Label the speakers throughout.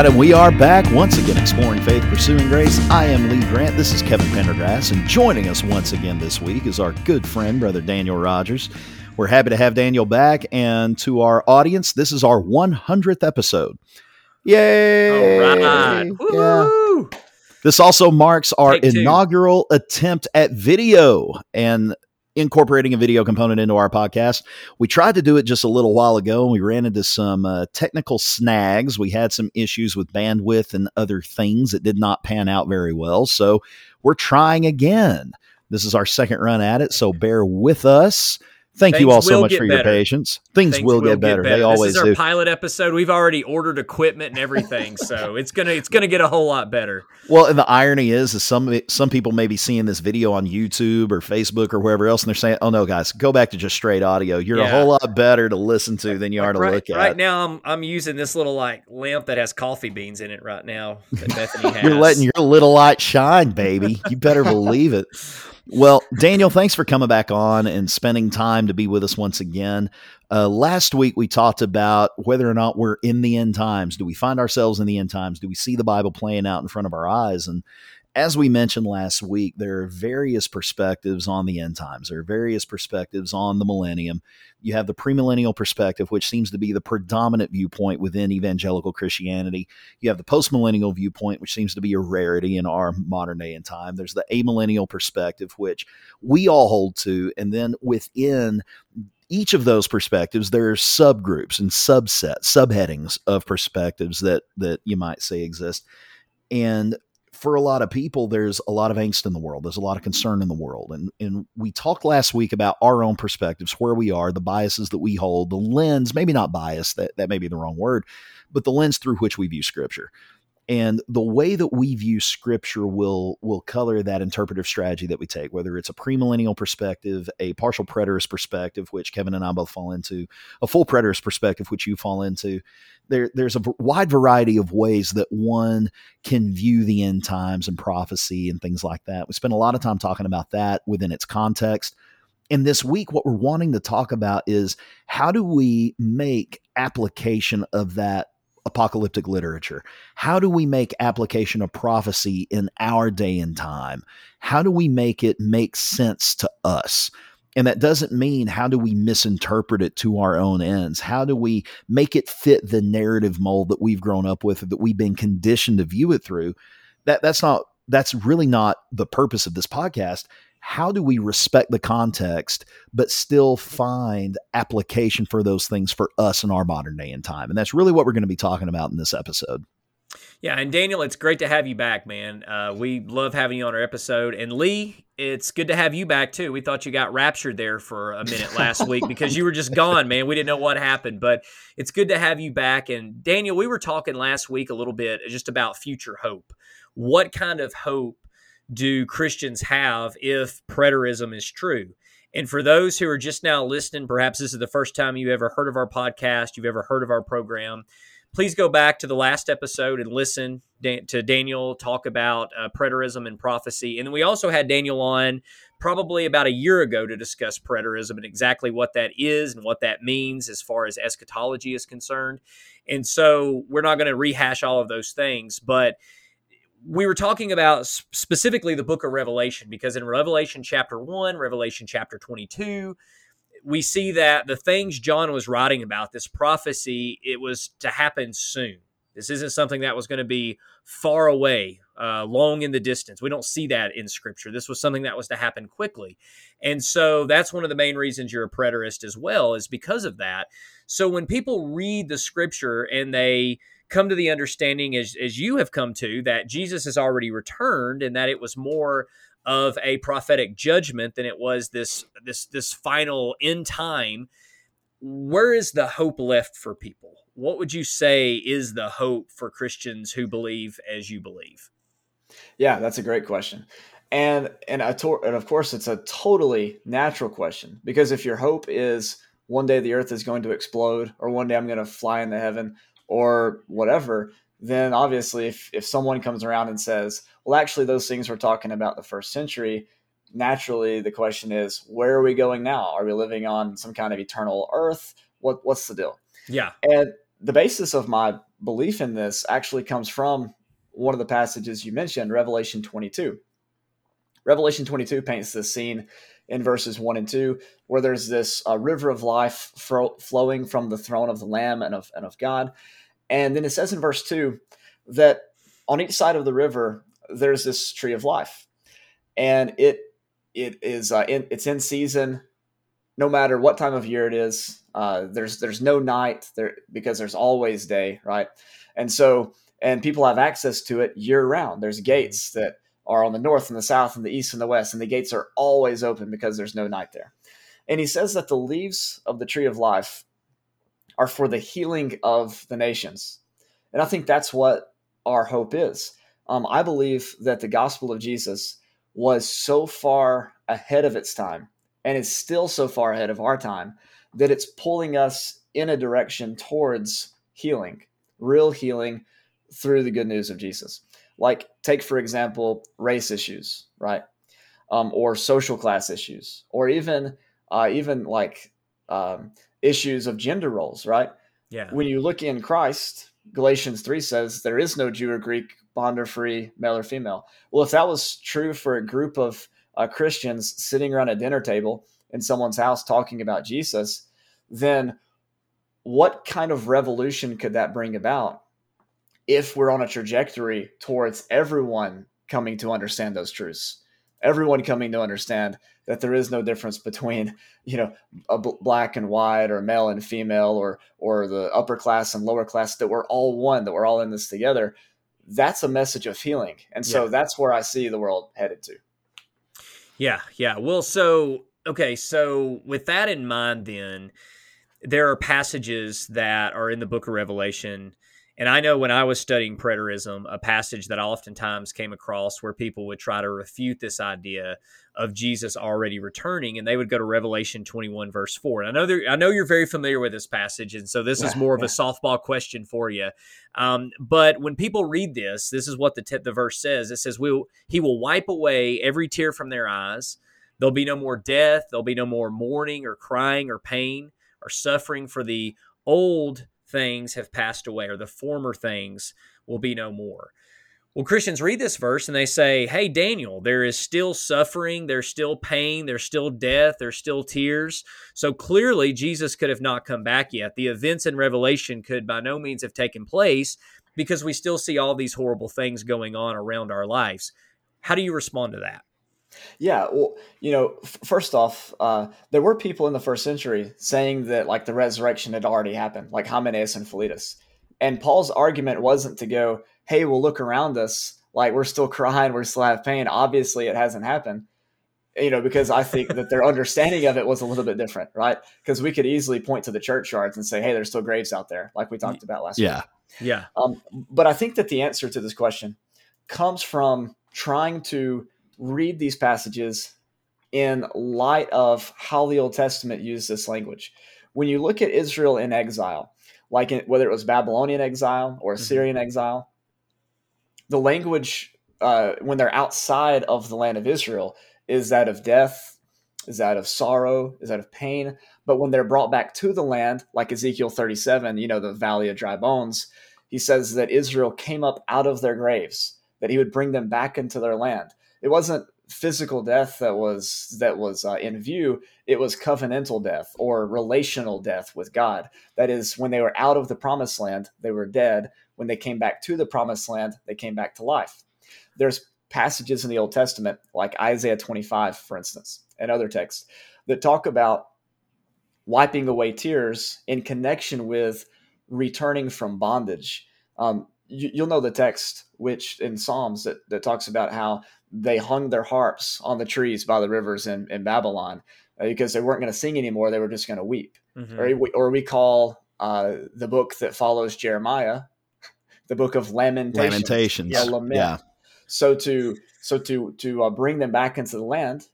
Speaker 1: Right, and we are back once again exploring faith, pursuing grace. I am Lee Grant. This is Kevin Pendergrass, and joining us once again this week is our good friend, Brother Daniel Rogers. We're happy to have Daniel back, and to our audience, this is our 100th episode. Yay!
Speaker 2: All right.
Speaker 1: Yeah. This also marks our inaugural attempt at video and incorporating a video component into our podcast. We tried to do it just a little while ago and we ran into some uh, technical snags. We had some issues with bandwidth and other things that did not pan out very well. So we're trying again. This is our second run at it, so bear with us. Thank you all so much
Speaker 2: get
Speaker 1: for your patience. Things,
Speaker 2: Things
Speaker 1: will, get, better. They always
Speaker 2: This is our
Speaker 1: do.
Speaker 2: pilot episode. We've already ordered equipment and everything, so it's gonna it's gonna get a whole lot better.
Speaker 1: Well, and the irony is, is some some people may be seeing this video on YouTube or Facebook or wherever else, and they're saying, "Oh no, guys, go back to just straight audio. You're a whole lot better to listen to than you are to
Speaker 2: right,
Speaker 1: look at."
Speaker 2: right now, I'm I'm using this little like lamp that has coffee beans in it right now that Bethany has.
Speaker 1: You're letting your little light shine, baby. You better believe it. Well, Daniel, thanks for coming back on and spending time to be with us once again. Uh, last week, we talked about whether or not we're in the end times. Do we find ourselves in the end times? Do we see the Bible playing out in front of our eyes? And as we mentioned last week, there are various perspectives on the end times. There are various perspectives on the millennium. You have the premillennial perspective, which seems to be the predominant viewpoint within evangelical Christianity. You have the postmillennial viewpoint, which seems to be a rarity in our modern day and time. There's the amillennial perspective, which we all hold to. And then within each of those perspectives, there are subgroups and subsets, subheadings of perspectives that that you might say exist. And for a lot of people, there's a lot of angst in the world. There's a lot of concern in the world. And, and we talked last week about our own perspectives, where we are, the biases that we hold, the lens, maybe not bias, that, that may be the wrong word, but the lens through which we view scripture. And the way that we view scripture will will color that interpretive strategy that we take, whether it's a premillennial perspective, a partial preterist perspective, which Kevin and I both fall into, a full preterist perspective, which you fall into. There, there's a wide variety of ways that one can view the end times and prophecy and things like that. We spend a lot of time talking about that within its context. And this week, what we're wanting to talk about is how do we make application of that apocalyptic literature? How do we make application of prophecy in our day and time? How do we make it make sense to us? And that doesn't mean how do we misinterpret it to our own ends? How do we make it fit the narrative mold that we've grown up with, that we've been conditioned to view it through? That that's not that's really not the purpose of this podcast. How do we respect the context, but still find application for those things for us in our modern day and time? And that's really what we're going to be talking about in this episode.
Speaker 2: Yeah, and Daniel, it's great to have you back, man. Uh, we love having you on our episode. And Lee, it's good to have you back too. We thought you got raptured there for a minute last week because you were just gone, man. We didn't know what happened, but it's good to have you back. And Daniel, we were talking last week a little bit just about future hope. What kind of hope do Christians have if preterism is true? And for those who are just now listening, perhaps this is the first time you ever heard of our podcast, you've ever heard of our program please go back to the last episode and listen to Daniel talk about uh, preterism and prophecy. And we also had Daniel on probably about a year ago to discuss preterism and exactly what that is and what that means as far as eschatology is concerned. And so we're not going to rehash all of those things, but we were talking about specifically the book of Revelation because in Revelation chapter 1, Revelation chapter 22, we see that the things John was writing about, this prophecy, it was to happen soon. This isn't something that was going to be far away, uh, long in the distance. We don't see that in Scripture. This was something that was to happen quickly. And so that's one of the main reasons you're a preterist as well, is because of that. So when people read the Scripture and they come to the understanding, as, as you have come to, that Jesus has already returned and that it was more of a prophetic judgment than it was this this this final end time. Where is the hope left for people? What would you say is the hope for christians who believe as you believe?
Speaker 3: Yeah, that's a great question. And and, to- and of course it's a totally natural question because if your hope is one day the earth is going to explode or one day I'm going to fly into heaven or whatever, then obviously if, if someone comes around and says, well, actually those things we're talking about the first century, naturally the question is, where are we going now? Are we living on some kind of eternal earth? What what's the deal?
Speaker 2: yeah
Speaker 3: And the basis of my belief in this actually comes from one of the passages you mentioned, Revelation 22. Revelation 22 paints this scene in verses 1 and 2 where there's this uh, river of life fro- flowing from the throne of the Lamb and of, and of God. And then it says in verse 2 that on each side of the river, there's this tree of life. And it it is uh, in, it's in season no matter what time of year it is. Uh, there's there's no night there because there's always day, right? And so and people have access to it year round. There's gates that are on the north and the south and the east and the west, and the gates are always open because there's no night there. And he says that the leaves of the tree of life are for the healing of the nations. And I think that's what our hope is. Um, I believe that the gospel of Jesus was so far ahead of its time and is still so far ahead of our time that it's pulling us in a direction towards healing, real healing through the good news of Jesus. Like, take for example, race issues, right? Um, or social class issues, or even uh, even like um, issues of gender roles, right?
Speaker 2: Yeah.
Speaker 3: When you look in Christ, Galatians 3 says there is no Jew or Greek, bond or free, male or female. Well, if that was true for a group of uh, Christians sitting around a dinner table in someone's house talking about Jesus, then what kind of revolution could that bring about if we're on a trajectory towards everyone coming to understand those truths? Everyone coming to understand that there is no difference between, you know, a b- black and white or male and female or or the upper class and lower class that we're all one, that we're all in this together. That's a message of healing. And so
Speaker 2: Yeah.
Speaker 3: that's where I see the world headed to.
Speaker 2: Yeah, yeah. Well, so okay, so with that in mind, then there are passages that are in the Book of Revelation, and I know when I was studying preterism, a passage that I oftentimes came across where people would try to refute this idea of Jesus already returning, and they would go to Revelation twenty-one, verse four. And I know I know you're very familiar with this passage, and so this is
Speaker 3: Yeah,
Speaker 2: more of a softball question for you. Um, but when people read this, this is what the, t- the verse says. It says, we'll, He will wipe away every tear from their eyes. There'll be no more death. There'll be no more mourning or crying or pain or suffering, for the old things have passed away, or the former things will be no more. Well, Christians read this verse and they say, Hey, Daniel, there is still suffering, there's still pain, there's still death, there's still tears. So clearly, Jesus could have not come back yet. The events in Revelation could by no means have taken place because we still see all these horrible things going on around our lives. How do you respond to that?
Speaker 3: Yeah, well, you know, f- first off, uh, there were people in the first century saying that like the resurrection had already happened, like Hymenaeus and Philetus. And Paul's argument wasn't to go, "Hey, we'll look around us, like we're still crying, we still have pain. Obviously, it hasn't happened." You know, because I think that their understanding of it was a little bit different, right? Because we could easily point to the churchyards and say, "Hey, there's still graves out there," like we talked about last week.
Speaker 1: Yeah.
Speaker 2: Yeah.
Speaker 3: Um, but I think that the answer to this question comes from trying to read these passages in light of how the Old Testament used this language. When you look at Israel in exile, like in, whether it was Babylonian exile or Assyrian exile, the language uh, when they're outside of the land of Israel is that of death, is that of sorrow, is that of pain. But when they're brought back to the land, like Ezekiel 37, you know, the valley of dry bones, he says that Israel came up out of their graves, that he would bring them back into their land. It wasn't physical death that was that was uh, in view. It was covenantal death or relational death with god. That is when they were out of the promised land they were dead. When they came back to the promised land they came back to life. There's passages in the old testament like isaiah 25 for instance and other texts that talk about wiping away tears in connection with returning from bondage. Um, you, you'll know the text which in psalms that, that talks about how they hung their harps on the trees by the rivers in, in babylon uh, because they weren't going to sing anymore they were just going to weep
Speaker 2: Mhm.
Speaker 3: or, we, or we call uh, the book that follows jeremiah the book of lamentations,
Speaker 1: Lamentations.
Speaker 3: a lament.
Speaker 1: Yeah.
Speaker 3: so to so to to uh, bring them back into the land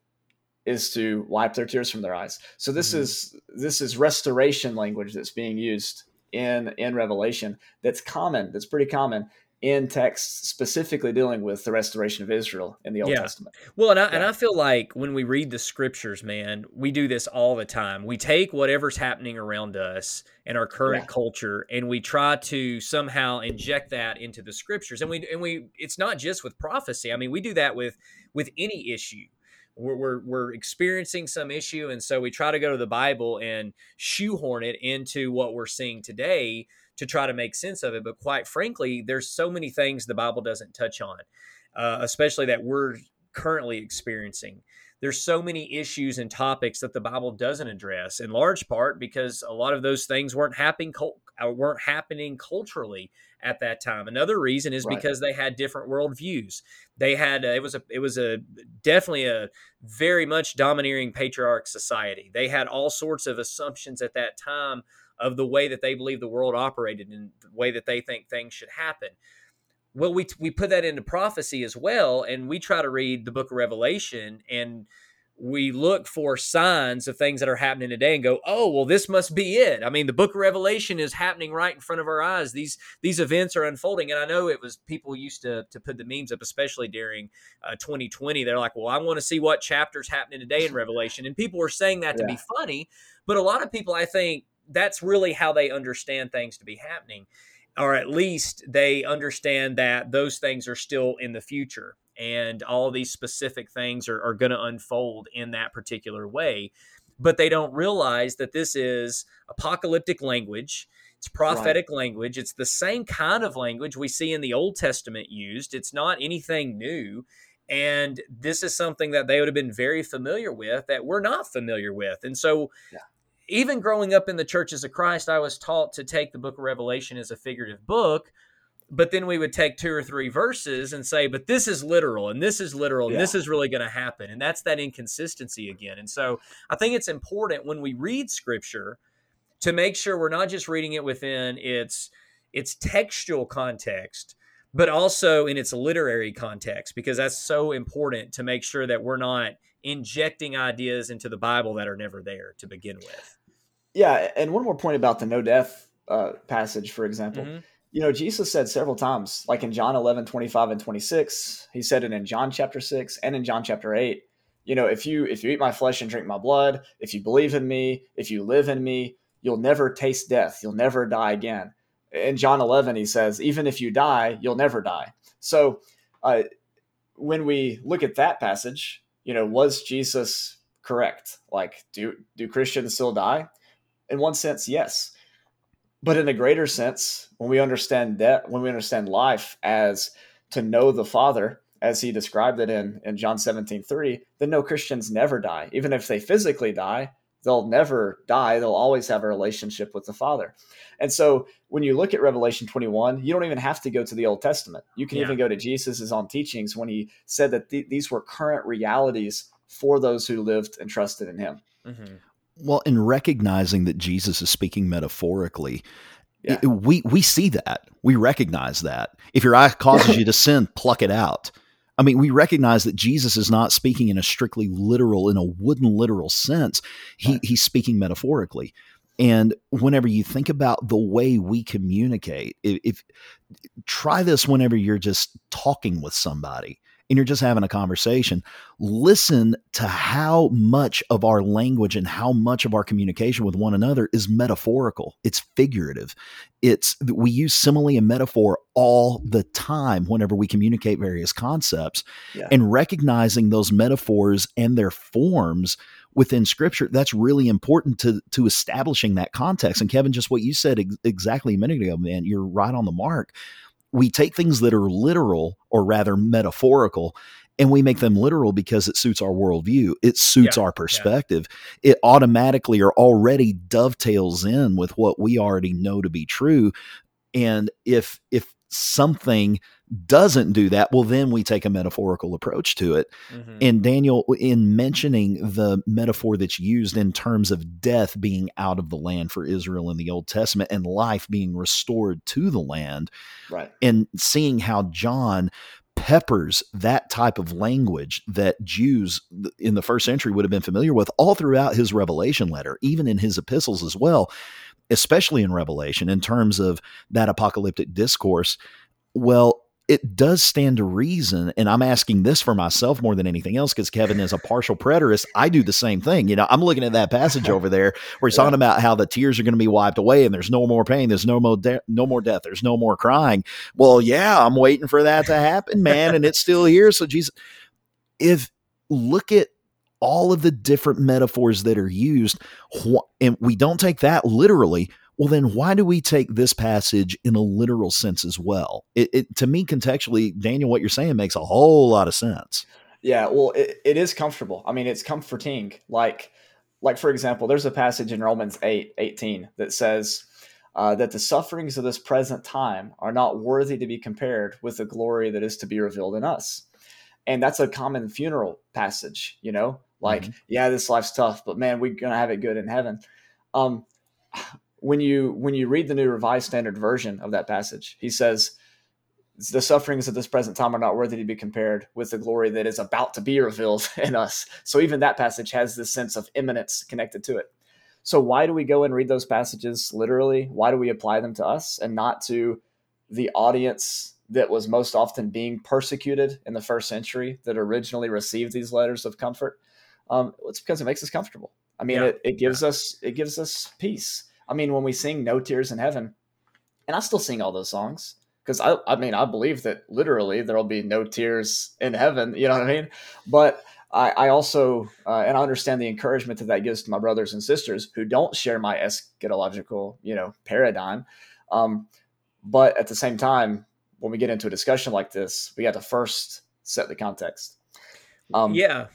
Speaker 3: is to wipe their tears from their eyes. So this
Speaker 2: Mhm.
Speaker 3: is this is restoration language that's being used in in Revelation. That's common. That's pretty common in texts specifically dealing with the restoration of Israel in the Old
Speaker 2: Yeah.
Speaker 3: Testament.
Speaker 2: Well, and I,
Speaker 3: Yeah.
Speaker 2: and I feel like when we read the scriptures, man, we do this all the time. We take whatever's happening around us and our current
Speaker 3: Yeah.
Speaker 2: culture, and we try to somehow inject that into the scriptures. And we and we it's not just with prophecy. I mean, we do that with with any issue. We're, we're, we're experiencing some issue, and so we try to go to the Bible and shoehorn it into what we're seeing today to try to make sense of it. But quite frankly, there's so many things the Bible doesn't touch on, uh, especially that we're currently experiencing. There's so many issues and topics that the Bible doesn't address, in large part because a lot of those things weren't happening weren't happening culturally at that time. Another reason is
Speaker 3: Right.
Speaker 2: because they had different worldviews. They had uh, it was a it was a definitely a very much domineering patriarch society. They had all sorts of assumptions at that time of the way that they believe the world operated and the way that they think things should happen. Well, we we put that into prophecy as well, and we try to read the book of Revelation and we look for signs of things that are happening today and go, "Oh, well this must be it." I mean, the book of Revelation is happening right in front of our eyes. These these events are unfolding, and I know it was people used to to put the memes up especially during uh, 2020. They're like, "Well, I want to see what chapters happening today in Revelation." And people were saying that to be funny, but a lot of people I think that's really how they understand things to be happening or at least they understand that those things are still in the future and all these specific things are, are going to unfold in that particular way but they don't realize that this is apocalyptic language it's prophetic language it's the same kind of language we see in the old testament used it's not anything new and this is something that they would have been very familiar with that we're not familiar with and so
Speaker 3: Yeah.
Speaker 2: even growing up in the churches of Christ, I was taught to take the book of Revelation as a figurative book, but then we would take two or three verses and say, but this is literal and this is literal and
Speaker 3: Yeah.
Speaker 2: this is really going to happen. And that's that inconsistency again. And so I think it's important when we read scripture to make sure we're not just reading it within its its textual context, but also in its literary context, because that's so important to make sure that we're not injecting ideas into the Bible that are never there to begin with.
Speaker 3: Yeah, and one more point about the no death uh, passage, for example.
Speaker 2: Mhm.
Speaker 3: You know, Jesus said several times, like in John 11, 25 and 26, he said it in John chapter 6 and in John chapter 8. You know, if you if you eat my flesh and drink my blood, if you believe in me, if you live in me, you'll never taste death. You'll never die again. In John 11, he says, even if you die, you'll never die. So, uh, when we look at that passage, you know, was Jesus correct? Like, do do Christians still die? In one sense, yes. But in a greater sense, when we understand that, when we understand life as to know the Father, as he described it in, in John 17 3, then no Christians never die. Even if they physically die, they'll never die. They'll always have a relationship with the Father. And so when you look at Revelation 21, you don't even have to go to the Old Testament. You can
Speaker 2: Yeah.
Speaker 3: even go to Jesus' own teachings when he said that th- these were current realities for those who lived and trusted in him.
Speaker 2: Mhm.
Speaker 1: Well, in recognizing that Jesus is speaking metaphorically,
Speaker 3: Yeah.
Speaker 1: it- we we see that. We recognize that. If your eye causes you to sin, pluck it out. I mean, we recognize that Jesus is not speaking in a strictly literal, in a wooden literal sense. He
Speaker 3: Right.
Speaker 1: he's speaking metaphorically. And whenever you think about the way we communicate, if, if try this whenever you're just talking with somebody and you're just having a conversation, listen to how much of our language and how much of our communication with one another is metaphorical. It's figurative. It's we use simile and metaphor all the time whenever we communicate various concepts.
Speaker 3: Yeah.
Speaker 1: And recognizing those metaphors and their forms within scripture that's really important to to establishing that context and kevin just what you said ex- exactly a minute ago man you're right on the mark we take things that are literal or rather metaphorical and we make them literal because it suits our worldview. It suits
Speaker 2: Yeah,
Speaker 1: our perspective. It automatically or already dovetails in with what we already know to be true. And if if something doesn't do that well then we take a metaphorical approach to it
Speaker 2: Mhm.
Speaker 1: and Daniel, in mentioning the metaphor that's used in terms of death being out of the land for Israel in the Old Testament and life being restored to the land,
Speaker 3: Right.
Speaker 1: and seeing how John peppers that type of language that Jews in the first century would have been familiar with all throughout his revelation letter, even in his epistles as well, especially in Revelation, in terms of that apocalyptic discourse Well, it does stand to reason, and I'm asking this for myself more than anything else because Kevin is a partial preterist. I do the same thing. You know, I'm looking at that passage over there where he's yeah. talking about how the tears are going to be wiped away and there's no more pain, there's no more de- no more death, there's no more crying. Well, yeah, I'm waiting for that to happen, man, and it's still here. So Jesus, if look at all of the different metaphors that are used, and we don't take that literally well, then why do we take this passage in a literal sense as well? It, it, to me, contextually, Daniel, what you're saying makes a whole lot of sense.
Speaker 3: Yeah, well, it, it is comfortable. I mean, it's comforting. Like, like for example, there's a passage in Romans 8, 18 that says uh, that the sufferings of this present time are not worthy to be compared with the glory that is to be revealed in us. And that's a common funeral passage, you know, like, mm-hmm. yeah, this life's tough, but man, we're going to have it good in heaven. Um, when you when you read the new revised standard version of that passage he says the sufferings of this present time are not worthy to be compared with the glory that is about to be revealed in us. So even that passage has this sense of imminence connected to it. So why do we go and read those passages literally? Why do we apply them to us and not to the audience that was most often being persecuted in the first century that originally received these letters of comfort? Um, it's because it makes us comfortable. I mean yeah. it, it gives yeah. us it gives us peace I mean, when we sing No Tears in Heaven, and I still sing all those songs because I, I mean, I believe that literally there'll be no tears in heaven. You know what I mean? But I, I also, uh, and I understand the encouragement that that gives to my brothers and sisters who don't share my eschatological, you know, paradigm. Um, but at the same time, when we get into a discussion like this, we got to first set the context.
Speaker 2: Um, yeah.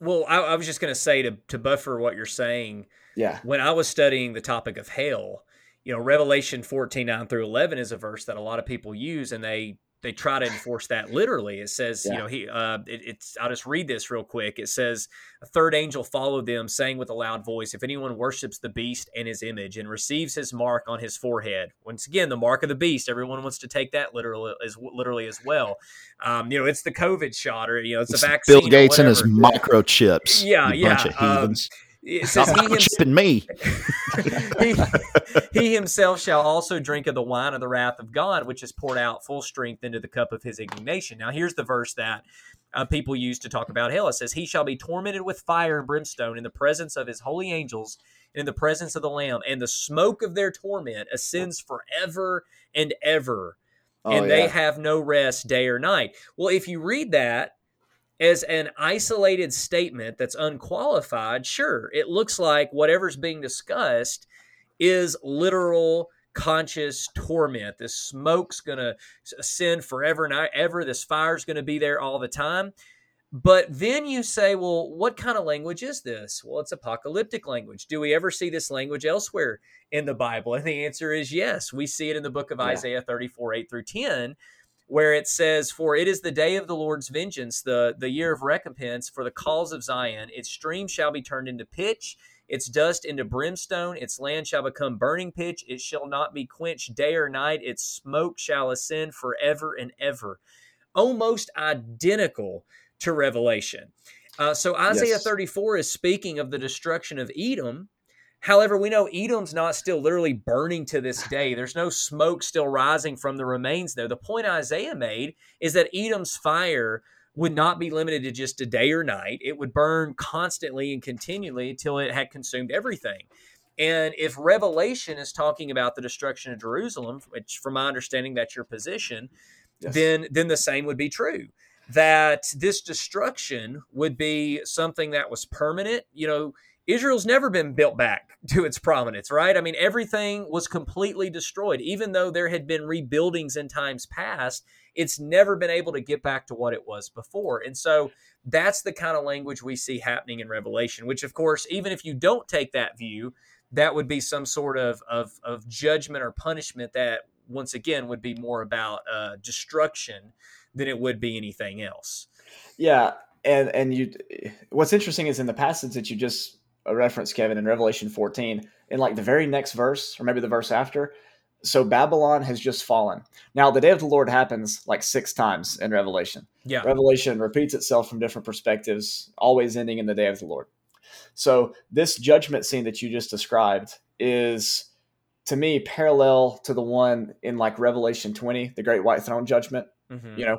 Speaker 2: Well, I, I was just going to say to to buffer what you're saying
Speaker 3: yeah.
Speaker 2: When I was studying the topic of hell, you know, Revelation 14, 9 through 11 is a verse that a lot of people use and they they try to enforce that literally. It says, yeah. you know, he uh, it, it's. I'll just read this real quick. It says, a third angel followed them, saying with a loud voice, "If anyone worships the beast and his image and receives his mark on his forehead, once again, the mark of the beast. Everyone wants to take that literally as literally as well. Um, you know, it's the COVID shot or you know, it's, it's a vaccine.
Speaker 1: Bill Gates and his microchips.
Speaker 2: Yeah, yeah.
Speaker 1: Bunch of heathens. Um,
Speaker 2: it says he,
Speaker 1: himself, me.
Speaker 2: he, he himself shall also drink of the wine of the wrath of God, which is poured out full strength into the cup of his indignation. Now, here's the verse that uh, people use to talk about hell. It says, He shall be tormented with fire and brimstone in the presence of his holy angels and in the presence of the Lamb, and the smoke of their torment ascends forever and ever. Oh, and yeah. they have no rest day or night. Well, if you read that, as an isolated statement that's unqualified, sure, it looks like whatever's being discussed is literal conscious torment. This smoke's going to ascend forever and ever. This fire's going to be there all the time. But then you say, well, what kind of language is this? Well, it's apocalyptic language. Do we ever see this language elsewhere in the Bible? And the answer is yes. We see it in the book of yeah. Isaiah 34, 8 through 10, where it says, For it is the day of the Lord's vengeance, the, the year of recompense for the cause of Zion. Its stream shall be turned into pitch, its dust into brimstone, its land shall become burning pitch, it shall not be quenched day or night, its smoke shall ascend forever and ever. Almost identical to Revelation. Uh, so Isaiah yes. 34 is speaking of the destruction of Edom However, we know Edom's not still literally burning to this day. There's no smoke still rising from the remains there. The point Isaiah made is that Edom's fire would not be limited to just a day or night. It would burn constantly and continually until it had consumed everything. And if Revelation is talking about the destruction of Jerusalem, which from my understanding that's your position, yes. then then the same would be true. That this destruction would be something that was permanent. You know, Israel's never been built back to its prominence, right? I mean, everything was completely destroyed. Even though there had been rebuildings in times past, it's never been able to get back to what it was before. And so that's the kind of language we see happening in Revelation, which, of course, even if you don't take that view, that would be some sort of, of, of judgment or punishment that, once again, would be more about uh, destruction than it would be anything else.
Speaker 3: Yeah. And, and you, what's interesting is in the passage that you just a reference, Kevin, in Revelation 14, in like the very next verse, or maybe the verse after. So Babylon has just fallen. Now, the day of the Lord happens like six times in Revelation.
Speaker 2: Yeah.
Speaker 3: Revelation repeats itself from different perspectives, always ending in the day of the Lord. So, this judgment scene that you just described is to me parallel to the one in like Revelation 20, the great white throne judgment,
Speaker 2: Mhm.
Speaker 3: you know.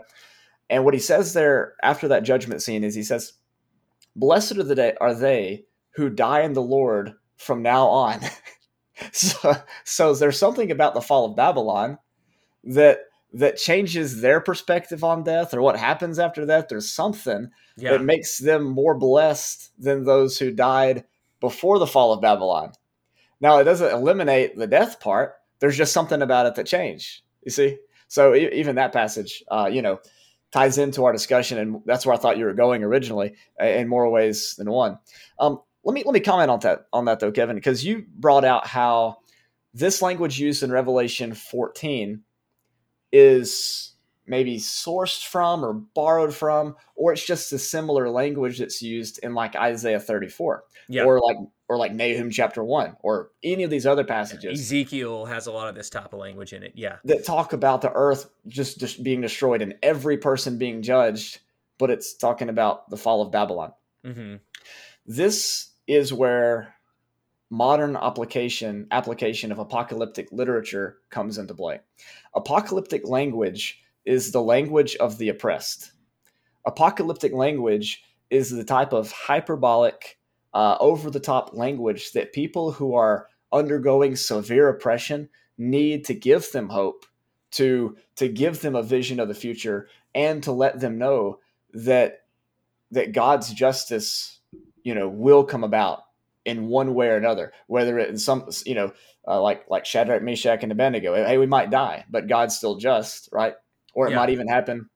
Speaker 3: And what he says there after that judgment scene is he says, "Blessed are the day are they who die in the Lord from now on." so, so there's something about the fall of Babylon that that changes their perspective on death or what happens after death. There's something
Speaker 2: Yeah.
Speaker 3: that makes them more blessed than those who died before the fall of Babylon. Now, it doesn't eliminate the death part. There's just something about it that changed. You see, so e- even that passage, uh, you know, ties into our discussion, and that's where I thought you were going originally, in more ways than one. Um, let me let me comment on that on that though, Kevin, because you brought out how this language used in Revelation 14 is maybe sourced from or borrowed from, or it's just a similar language that's used in like Isaiah 34
Speaker 2: Yeah.
Speaker 3: or like or like Nahum chapter 1 or any of these other passages
Speaker 2: Ezekiel has a lot of this type of language in it. Yeah.
Speaker 3: that talk about the earth just, just being destroyed and every person being judged, but it's talking about the fall of Babylon.
Speaker 2: hmm
Speaker 3: This is where modern application application of apocalyptic literature comes into play. Apocalyptic language is the language of the oppressed. Apocalyptic language is the type of hyperbolic, uh, over the top language that people who are undergoing severe oppression need to give them hope, to to give them a vision of the future, and to let them know that that God's justice, you know, will come about in one way or another. Whether it in some, you know, uh, like like Shadrach, Meshach, and Abednego, hey, we might die, but God's still just, right? Or it
Speaker 2: Yeah.
Speaker 3: might even happen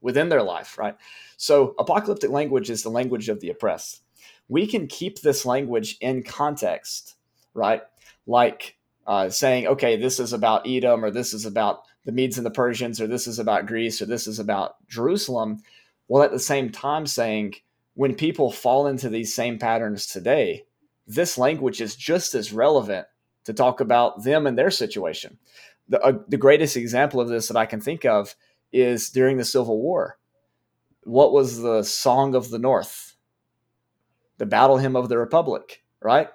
Speaker 3: within their life, right? So apocalyptic language is the language of the oppressed. We can keep this language in context, right? Like uh, saying, okay, this is about Edom, or this is about the Medes and the Persians, or this is about Greece, or this is about Jerusalem. While at the same time saying, when people fall into these same patterns today, this language is just as relevant to talk about them and their situation. The, uh, the greatest example of this that I can think of is during the Civil War. What was the Song of the North? The Battle Hymn of the Republic, right?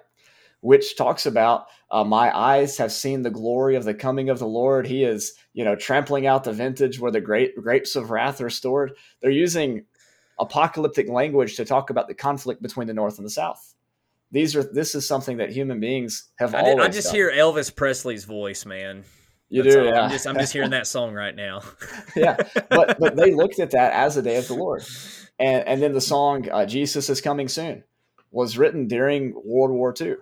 Speaker 3: Which talks about uh, my eyes have seen the glory of the coming of the Lord. He is, you know, trampling out the vintage where the great grapes of wrath are stored. They're using apocalyptic language to talk about the conflict between the North and the South. These are this is something that human beings have
Speaker 2: I, did- I just
Speaker 3: done.
Speaker 2: hear Elvis Presley's voice, man.
Speaker 3: you
Speaker 2: That's
Speaker 3: do, yeah.
Speaker 2: I'm just I'm just hearing that song right now.
Speaker 3: yeah, but but they looked at that as a day of the Lord, and and then the song uh, "Jesus is Coming Soon" was written during World War II.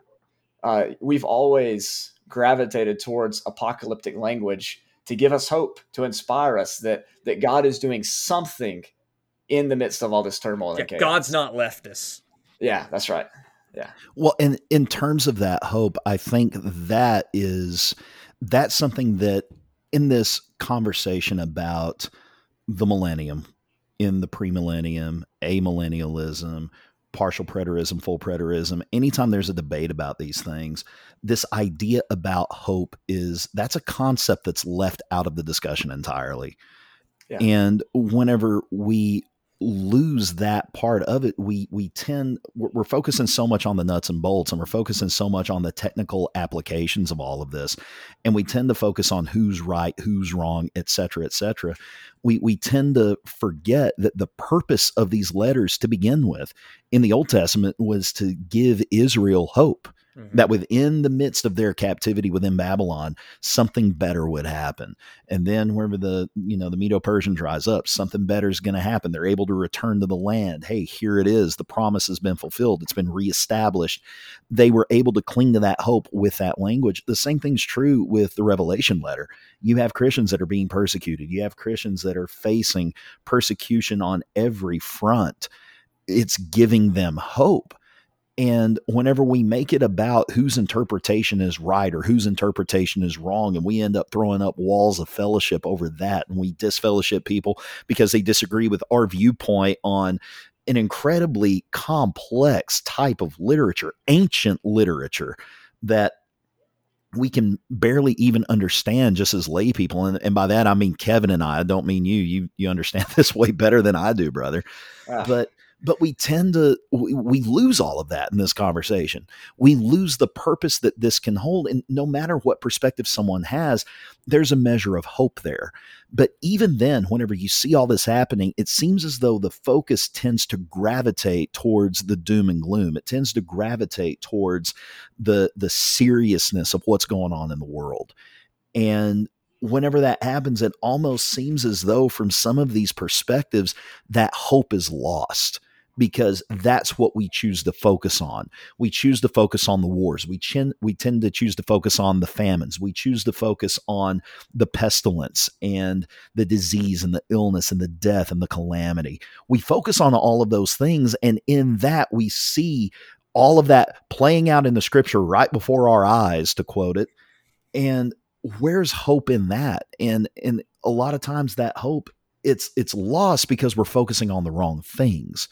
Speaker 3: Uh, we've always gravitated towards apocalyptic language to give us hope, to inspire us that that God is doing something in the midst of all this turmoil
Speaker 2: Yeah. God's not left us.
Speaker 3: yeah, that's right. Yeah.
Speaker 1: Well, and in terms of that hope, I think that is that's something that in this conversation about the millennium, in the premillennium, amillennialism, partial preterism, full preterism, anytime there's a debate about these things, this idea about hope is that's a concept that's left out of the discussion entirely.
Speaker 3: Yeah.
Speaker 1: And whenever we lose that part of it we we tend we're, focusing so much on the nuts and bolts and we're focusing so much on the technical applications of all of this and we tend to focus on who's right who's wrong et cetera et cetera. We we tend to forget that the purpose of these letters to begin with in the old testament was to give israel hope
Speaker 2: Mhm.
Speaker 1: that within the midst of their captivity within Babylon, something better would happen. And then whenever the you know the Medo-Persians rise up, something better is going to happen. They're able to return to the land. Hey, here it is. The promise has been fulfilled. It's been reestablished. They were able to cling to that hope with that language. The same thing's true with the Revelation letter. You have Christians that are being persecuted. You have Christians that are facing persecution on every front. It's giving them hope. And whenever we make it about whose interpretation is right or whose interpretation is wrong, and we end up throwing up walls of fellowship over that, and we disfellowship people because they disagree with our viewpoint on an incredibly complex type of literature, ancient literature that we can barely even understand just as lay people. And, and by that I mean Kevin and I. I don't mean you. You you understand this way better than I do, brother
Speaker 3: Ah,
Speaker 1: but but we tend to we, lose all of that in this conversation. We lose the purpose that this can hold and no matter what perspective someone has there's a measure of hope there. But even then whenever you see all this happening it seems as though the focus tends to gravitate towards the doom and gloom. It tends to gravitate towards the the seriousness of what's going on in the world. And whenever that happens, it almost seems as though, from some of these perspectives, that hope is lost because mm-hmm. that's what we choose to focus on. We choose to focus on the wars. We, chin, we tend to choose to focus on the famines. We choose to focus on the pestilence and the disease and the illness and the death and the calamity. We focus on all of those things. And in that, we see all of that playing out in the scripture right before our eyes, to quote it. And where's hope in that? And and a lot of times that hope it's it's lost because we're focusing on the wrong things.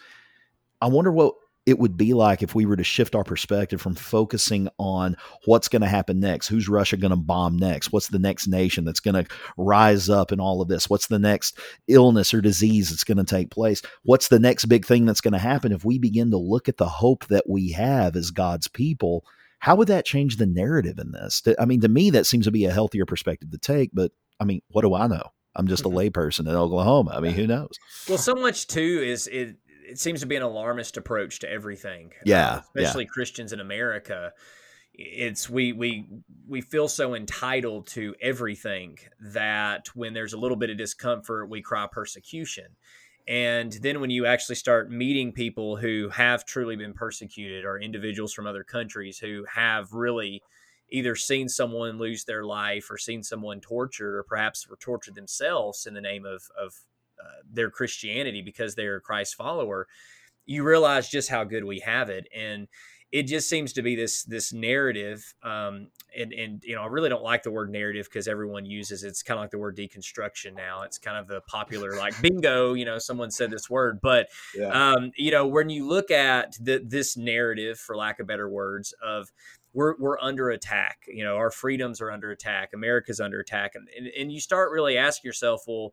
Speaker 1: I wonder what it would be like if we were to shift our perspective from focusing on what's going to happen next. Who's Russia going to bomb next? What's the next nation that's going to rise up in all of this? What's the next illness or disease that's going to take place? What's the next big thing that's going to happen if we begin to look at the hope that we have as God's people how would that change the narrative in this? I mean, to me, that seems to be a healthier perspective to take. But I mean, what do I know? I'm just mm-hmm. a layperson in Oklahoma. I mean, who knows?
Speaker 2: Well, so much too is it. It seems to be an alarmist approach to everything.
Speaker 1: Yeah,
Speaker 2: uh, especially
Speaker 1: yeah.
Speaker 2: Christians in America. It's we we we feel so entitled to everything that when there's a little bit of discomfort, we cry persecution. And then when you actually start meeting people who have truly been persecuted or individuals from other countries who have really either seen someone lose their life or seen someone tortured or perhaps were tortured themselves in the name of, of uh, their Christianity because they're a Christ follower, you realize just how good we have it. And it just seems to be this this narrative um, and and you know i really don't like the word narrative because everyone uses it. it's kind of like the word deconstruction now it's kind of the popular like bingo you know someone said this word but yeah. um, you know when you look at the, this narrative for lack of better words of we're, we're under attack you know our freedoms are under attack america's under attack and, and, and you start really asking yourself well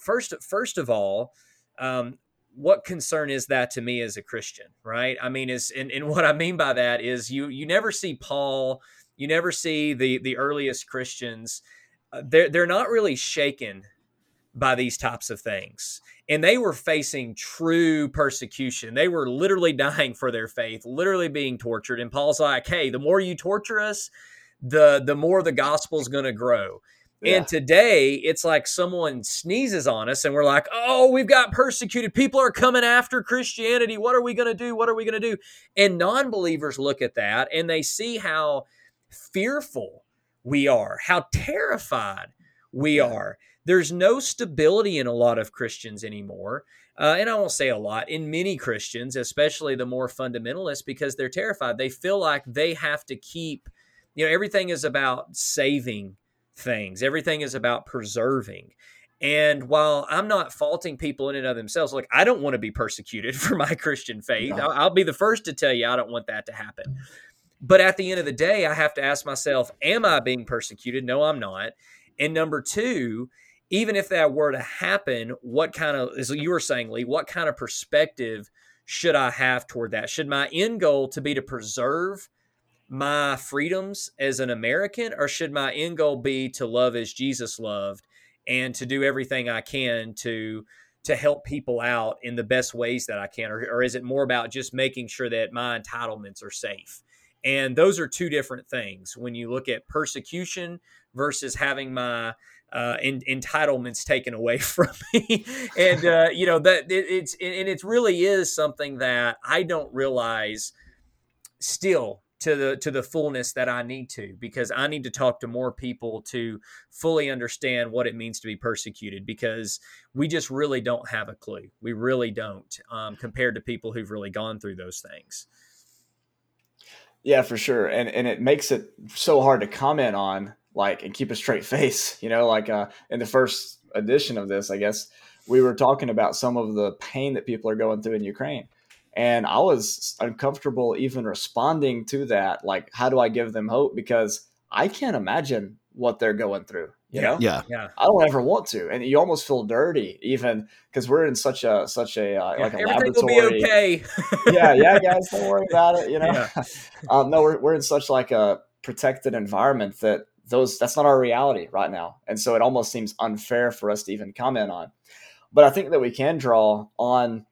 Speaker 2: first first of all um, what concern is that to me as a Christian, right? I mean, is and, and what I mean by that is you you never see Paul, you never see the the earliest Christians. Uh, they're they're not really shaken by these types of things. And they were facing true persecution. They were literally dying for their faith, literally being tortured. And Paul's like, hey, the more you torture us, the the more the gospel's going to grow. Yeah. And today it's like someone sneezes on us and we're like, oh, we've got persecuted. People are coming after Christianity. What are we going to do? What are we going to do? And non believers look at that and they see how fearful we are, how terrified we are. There's no stability in a lot of Christians anymore. Uh, and I won't say a lot, in many Christians, especially the more fundamentalists, because they're terrified. They feel like they have to keep, you know, everything is about saving things. Everything is about preserving. And while I'm not faulting people in and of themselves, like I don't want to be persecuted for my Christian faith. No. I'll, I'll be the first to tell you I don't want that to happen. But at the end of the day, I have to ask myself, am I being persecuted? No, I'm not. And number two, even if that were to happen, what kind of, as you were saying, Lee, what kind of perspective should I have toward that? Should my end goal to be to preserve my freedoms as an American, or should my end goal be to love as Jesus loved and to do everything I can to to help people out in the best ways that I can, or, or is it more about just making sure that my entitlements are safe? And those are two different things. When you look at persecution versus having my uh, in, entitlements taken away from me, and uh, you know that it, it's and it really is something that I don't realize still to the to the fullness that I need to because I need to talk to more people to fully understand what it means to be persecuted because we just really don't have a clue. We really don't um, compared to people who've really gone through those things.
Speaker 3: Yeah, for sure, and and it makes it so hard to comment on like and keep a straight face. You know, like uh, in the first edition of this, I guess we were talking about some of the pain that people are going through in Ukraine and I was uncomfortable even responding to that. Like, how do I give them hope? Because I can't imagine what they're going through. You know,
Speaker 1: Yeah.
Speaker 2: Yeah.
Speaker 3: I don't ever want to, and you almost feel dirty even because we're in such a such a uh, like a
Speaker 2: Everything will
Speaker 3: laboratory.
Speaker 2: be okay.
Speaker 3: yeah, yeah, guys, don't worry about it. You know,
Speaker 2: Yeah.
Speaker 3: um, no, we're we're in such like a protected environment that those that's not our reality right now, and so it almost seems unfair for us to even comment on. But I think that we can draw on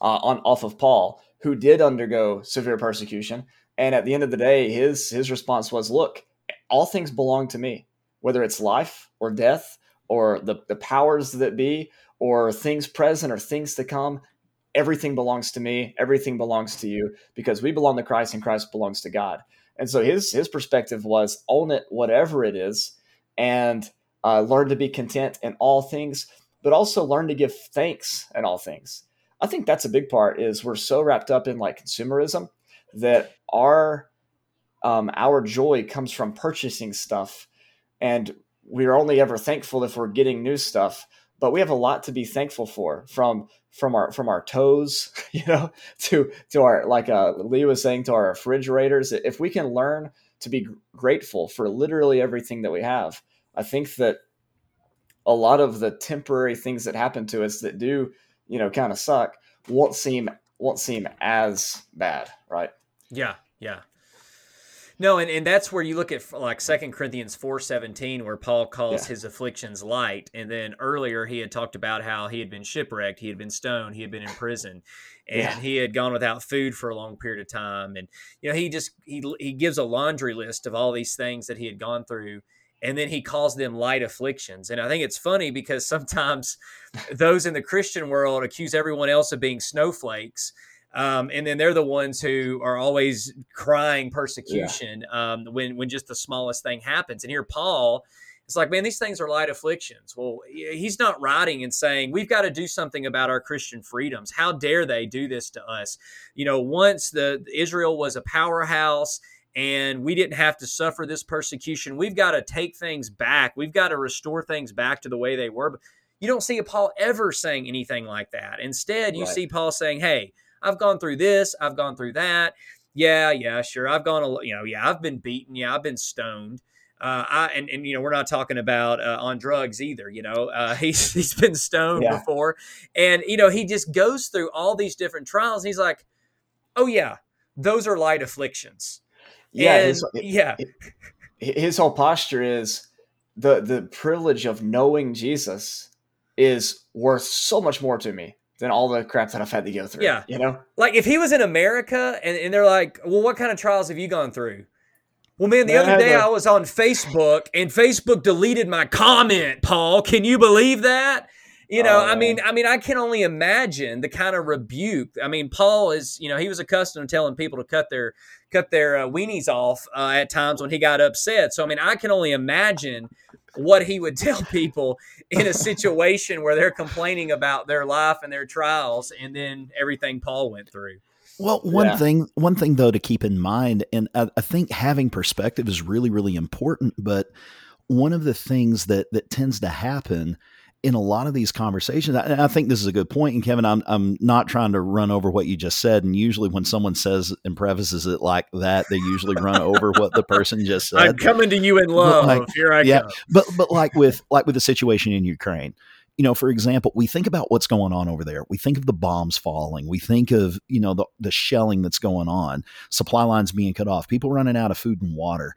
Speaker 3: uh, on off of Paul, who did undergo severe persecution, and at the end of the day, his his response was, "Look, all things belong to me, whether it's life or death." Or the, the powers that be, or things present or things to come, everything belongs to me. Everything belongs to you because we belong to christ and christ belongs to god. And so his his perspective was own it whatever it is and uh, learn to be content in all things but also learn to give thanks in all things i think that's a big part is we're so wrapped up in like consumerism that our um, our joy comes from purchasing stuff and we're only ever thankful if we're getting new stuff but we have a lot to be thankful for from from our from our toes you know to to our like uh lee was saying to our refrigerators. If we can learn to be grateful for literally everything that we have i think that a lot of the temporary things that happen to us that do you know kind of suck won't seem won't seem as bad right
Speaker 2: Yeah, yeah. No, and, and that's where you look at like Second Corinthians four seventeen, where Paul calls
Speaker 3: Yeah.
Speaker 2: his afflictions light, and then earlier he had talked about how he had been shipwrecked, he had been stoned, he had been in prison, and
Speaker 3: Yeah.
Speaker 2: he had gone without food for a long period of time, and you know he just he he gives a laundry list of all these things that he had gone through, and then he calls them light afflictions, and I think it's funny because sometimes those in the Christian world accuse everyone else of being snowflakes. Um, and then they're the ones who are always crying persecution um, when when just the smallest thing happens. And here Paul, it's like, man, these things are light afflictions. Well, he's not writing and saying we've got to do something about our Christian freedoms. How dare they do this to us? You know, once the Israel was a powerhouse and we didn't have to suffer this persecution. We've got to take things back. We've got to restore things back to the way they were. But you don't see Paul ever saying anything like that. Instead, you
Speaker 3: Right.
Speaker 2: see Paul saying, "Hey, I've gone through this. I've gone through that. Yeah, yeah, sure. I've gone, you know, yeah, I've been beaten. Yeah, I've been stoned. Uh, I and, and you know we're not talking about uh, on drugs either. You know, uh, he's he's been stoned
Speaker 3: Yeah.
Speaker 2: before, and you know he just goes through all these different trials. And he's like, oh yeah, those are light afflictions.
Speaker 3: Yeah
Speaker 2: And,
Speaker 3: his,
Speaker 2: yeah,
Speaker 3: his whole posture is the the privilege of knowing jesus is worth so much more to me than all the crap that i've had to go through
Speaker 2: Yeah.
Speaker 3: you know
Speaker 2: like if he was in America and, and they're like, well, what kind of trials have you gone through? Well, man, the other day I was on Facebook and Facebook deleted my comment, Paul. Can you believe that? You know,
Speaker 3: Oh,
Speaker 2: I mean. I mean, I can only imagine the kind of rebuke. I mean, Paul is, you know, he was accustomed to telling people to cut their cut their uh, weenies off uh, at times when he got upset. So, I mean, I can only imagine what he would tell people in a situation where they're complaining about their life and their trials, and then everything Paul went through.
Speaker 1: Well, one
Speaker 3: Yeah.
Speaker 1: thing, one thing though to keep in mind, and I, I think having perspective is really, really important. But one of the things that that tends to happen in a lot of these conversations, and I think this is a good point. And Kevin, I'm I'm not trying to run over what you just said. And usually, when someone says and prefaces it like that, they usually run over what the person just said.
Speaker 2: I'm coming to you in love.
Speaker 1: like,
Speaker 2: Here I
Speaker 1: yeah.
Speaker 2: come.
Speaker 1: but but like with like with the situation in Ukraine, you know, for example, we think about what's going on over there. We think of the bombs falling. We think of you know the the shelling that's going on, supply lines being cut off, people running out of food and water,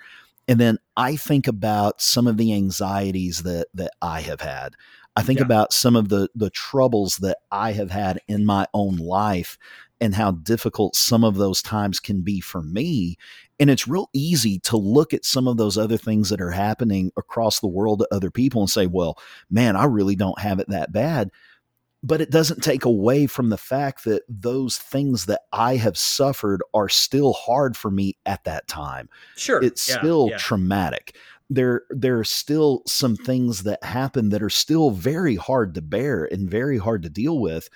Speaker 1: and then I think about some of the anxieties that that I have had. I think
Speaker 2: Yeah.
Speaker 1: about some of the the troubles that I have had in my own life and how difficult some of those times can be for me and it's real easy to look at some of those other things that are happening across the world to other people and say, well, man, I really don't have it that bad. But it doesn't take away from the fact that those things that I have suffered are still hard for me at that time.
Speaker 2: Sure.
Speaker 1: It's
Speaker 2: Yeah,
Speaker 1: still
Speaker 2: yeah.
Speaker 1: traumatic. There, there are still some things that happen that are still very hard to bear and very hard to deal with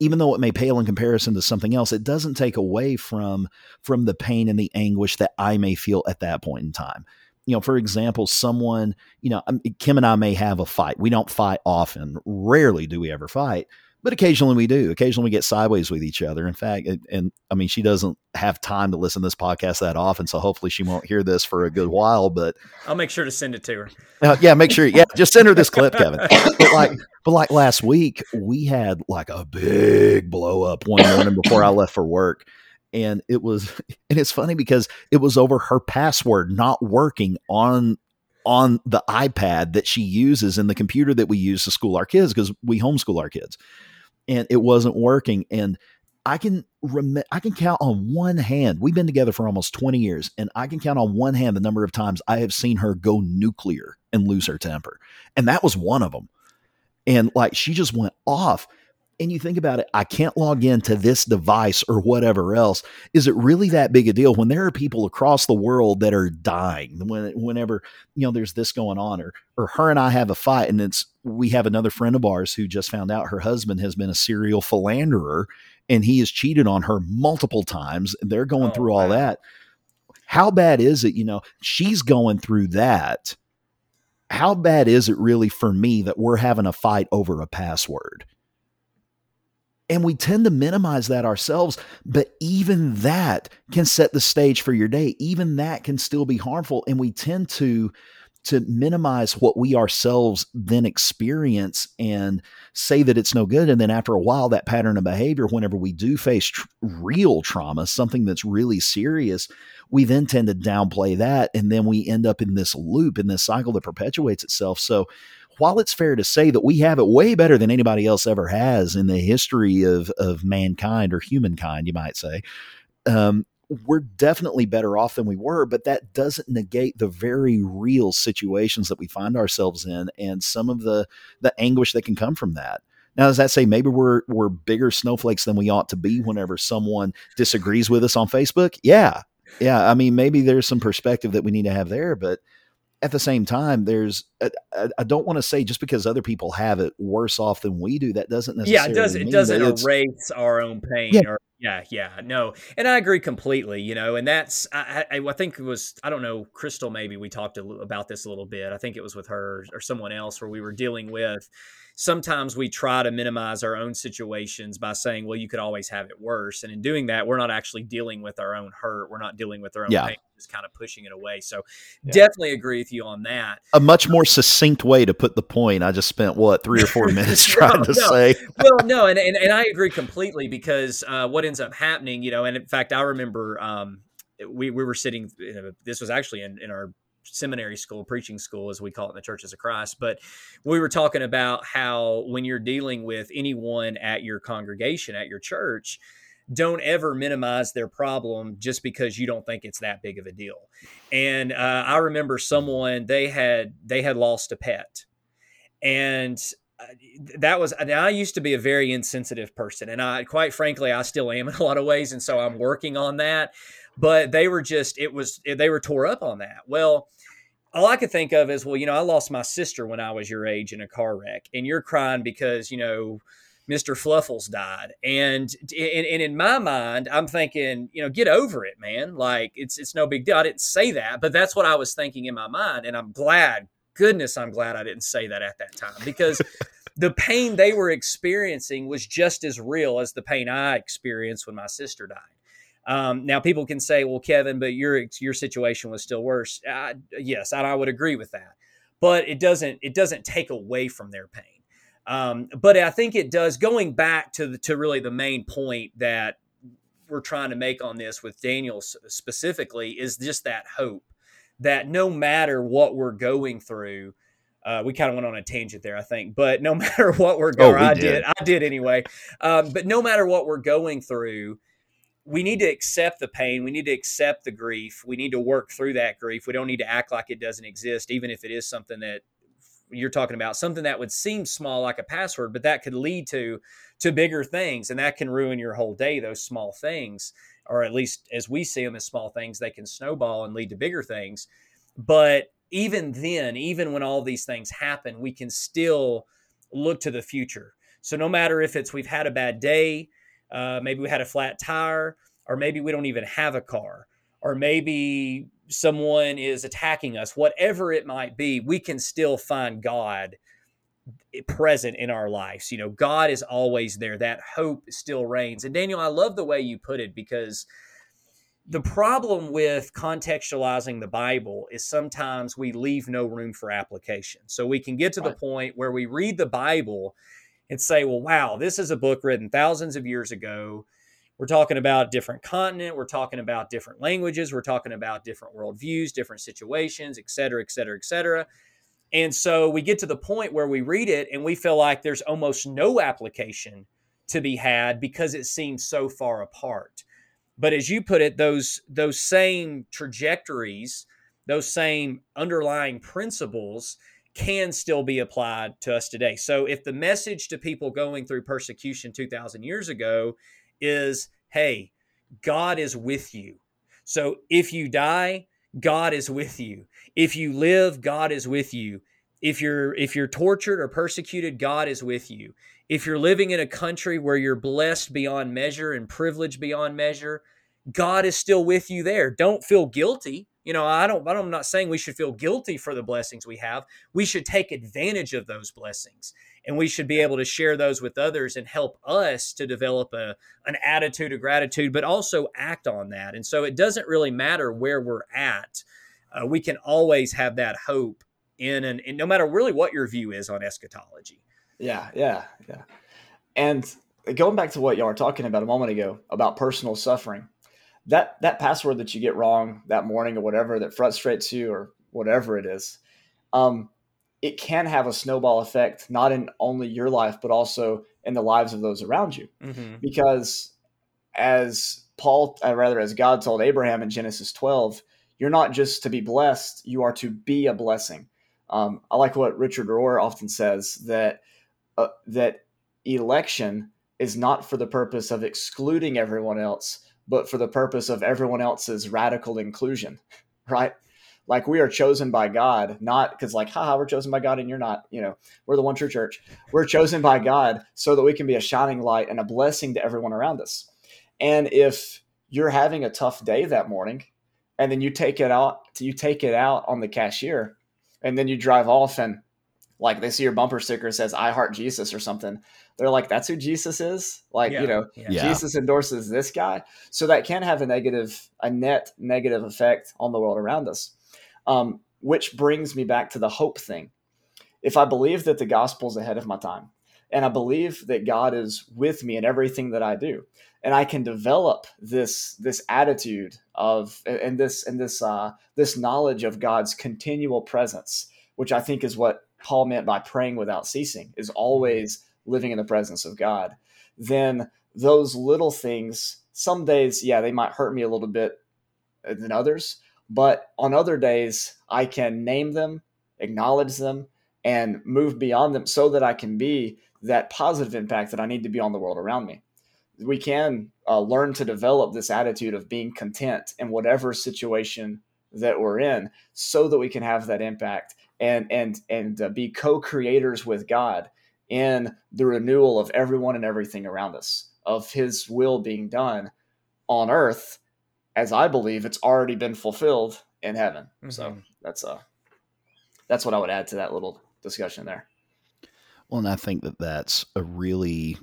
Speaker 1: even though it may pale in comparison to something else, it doesn't take away from from the pain and the anguish that I may feel at that point in time. You know, for example, someone, you know, um, Kim and I may have a fight. We don't fight often. Rarely do we ever fight. But occasionally we do. Occasionally we get sideways with each other. In fact, and, and, I mean, she doesn't have time to listen to this podcast that often, so hopefully she won't hear this for a good while. But
Speaker 2: I'll make sure to send it to her.
Speaker 1: Uh, yeah, make sure. Yeah, just send her this clip, Kevin. But like, but like last week, we had like a big blow up one morning before I left for work. And it was, and it's funny because it was over her password not working on on the iPad that she uses in the computer that we use to school our kids because we homeschool our kids and it wasn't working. And I can rem- I can count on one hand. We've been together for almost 20 years, and I can count on one hand the number of times I have seen her go nuclear and lose her temper. And that was one of them. And like she just went off and you think about it, I can't log into this device or whatever else. Is it really that big a deal when there are people across the world that are dying? When, whenever you know there's this going on, or or her and I have a fight, and it's we have another friend of ours who just found out her husband has been a serial philanderer, and he has cheated on her multiple times. And they're going oh, through all that. How bad is it? You know, she's going through that. How bad is it really for me that we're having a fight over a password? And we tend to minimize that ourselves, but even that can set the stage for your day. Even that can still be harmful. And we tend to to minimize what we ourselves then experience and say that it's no good. And then after a while, that pattern of behavior, whenever we do face tr- real trauma, something that's really serious, we then tend to downplay that. And then we end up in this loop, in this cycle that perpetuates itself. So while it's fair to say that we have it way better than anybody else ever has in the history of of mankind or humankind, you might say, um, we're definitely better off than we were. But that doesn't negate the very real situations that we find ourselves in and some of the the anguish that can come from that. Now, does that say maybe we're we're bigger snowflakes than we ought to be whenever someone disagrees with us on Facebook? Yeah, yeah. I mean, maybe there's some perspective that we need to have there, but at the same time, there's uh, uh, I don't want to say just because other people have it worse off than we do, that doesn't necessarily
Speaker 2: yeah, it doesn't it doesn't erase our own pain yeah. or yeah, yeah, no, and I agree completely. You know, and that's I, I, I think it was I don't know Crystal maybe we talked about this a little bit. I think it was with her or someone else where we were dealing with sometimes we try to minimize our own situations by saying, well, you could always have it worse. And in doing that, we're not actually dealing with our own hurt. We're not dealing with our own yeah. pain, just kind of pushing it away. So yeah. definitely agree with you on that.
Speaker 1: A much more succinct way to put the point. I just spent what, three or four minutes trying to
Speaker 2: no.
Speaker 1: say.
Speaker 2: well, no, and, and, and, I agree completely because uh, what ends up happening, you know, and in fact, I remember um, we, we were sitting, you know, this was actually in, in our seminary school, preaching school, as we call it in the Churches of Christ. But we were talking about how when you're dealing with anyone at your congregation, at your church, don't ever minimize their problem just because you don't think it's that big of a deal. And uh, I remember someone they had they had lost a pet, and uh, that was I used to be a very insensitive person, and I quite frankly I still am in a lot of ways, and so I'm working on that. But they were just it was they were tore up on that. Well, all I could think of is, well, you know, I lost my sister when I was your age in a car wreck, and you're crying because you know Mr. Fluffles died, and and, and in my mind, I'm thinking, you know, get over it, man. Like it's it's no big deal. I didn't say that, but that's what I was thinking in my mind, and I'm glad, goodness, I'm glad I didn't say that at that time because. the pain they were experiencing was just as real as the pain I experienced when my sister died. Um, now, people can say, "Well, Kevin, but your your situation was still worse." Uh, yes, I, I would agree with that, but it doesn't it doesn't take away from their pain. Um, but I think it does. Going back to the, to really the main point that we're trying to make on this with Daniel specifically is just that hope that no matter what we're going through, uh, we kind of went on a tangent there, I think. But no matter what we're going, oh, we I did. did. I did anyway. Um, but no matter what we're going through, we need to accept the pain. We need to accept the grief. We need to work through that grief. We don't need to act like it doesn't exist, even if it is something that you're talking about, something that would seem small like a password, but that could lead to to bigger things, and that can ruin your whole day. Those small things, or at least as we see them as small things, they can snowball and lead to bigger things. But even then, even when all these things happen, we can still look to the future. So no matter if it's we've had a bad day, uh, maybe we had a flat tire, or maybe we don't even have a car, or maybe someone is attacking us, whatever it might be, we can still find God present in our lives. You know, God is always there. That hope still reigns. And Daniel, I love the way you put it because the problem with contextualizing the Bible is sometimes we leave no room for application. So we can get to right. the point where we read the Bible and say, well, wow, this is a book written thousands of years ago. We're talking about different continent. We're talking about different languages. We're talking about different worldviews, different situations, et cetera, et cetera, et cetera. And so we get to the point where we read it and we feel like there's almost no application to be had because it seems so far apart. But as you put it, those those same trajectories, those same underlying principles can still be applied to us today. So if the message to people going through persecution 2000 years ago is, "Hey, God is with you." So if you die, God is with you. If you live, God is with you. If you're if you're tortured or persecuted, God is with you. If you're living in a country where you're blessed beyond measure and privileged beyond measure, God is still with you there. Don't feel guilty. You know, I don't I'm not saying we should feel guilty for the blessings we have. We should take advantage of those blessings and we should be able to share those with others and help us to develop a an attitude of gratitude but also act on that. And so it doesn't really matter where we're at uh, we can always have that hope in and, and no matter really what your view is on eschatology.
Speaker 3: Yeah yeah yeah. And going back to what y'all were talking about a moment ago about personal suffering that that password that you get wrong that morning or whatever that frustrates you or whatever it is um, it can have a snowball effect, not in only your life, but also in the lives of those around you. Mm-hmm. Because as Paul, uh, rather, as God told Abraham in Genesis 12, you're not just to be blessed, you are to be a blessing. Um, I like what Richard Rohr often says that uh, that election is not for the purpose of excluding everyone else, but for the purpose of everyone else's radical inclusion, right? like we are chosen by God, not because like, haha, we're chosen by God and you're not, you know, we're the one true church. We're chosen by God so that we can be a shining light and a blessing to everyone around us. And if you're having a tough day that morning and then you take it out, you take it out on the cashier and then you drive off and like they see your bumper sticker says I heart Jesus or something. They're like, that's who Jesus is. Like, yeah. you know, yeah. Jesus endorses this guy. So that can have a negative, a net negative effect on the world around us. Um, which brings me back to the hope thing. If I believe that the gospel is ahead of my time, and I believe that God is with me in everything that I do, and I can develop this this attitude of and this and this uh, this knowledge of God's continual presence, which I think is what Paul meant by praying without ceasing, is always living in the presence of God. Then those little things, some days, yeah, they might hurt me a little bit than others, but on other days, I can name them, acknowledge them, and move beyond them so that I can be that positive impact that I need to be on the world around me. We can uh, learn to develop this attitude of being content in whatever situation that we're in so that we can have that impact and and and uh, be co-creators with God in the renewal of everyone and everything around us of his will being done on earth as I believe it's already been fulfilled in heaven. Mm-hmm. So that's uh that's what I would add to that little discussion there.
Speaker 1: Well, and I think that that's a really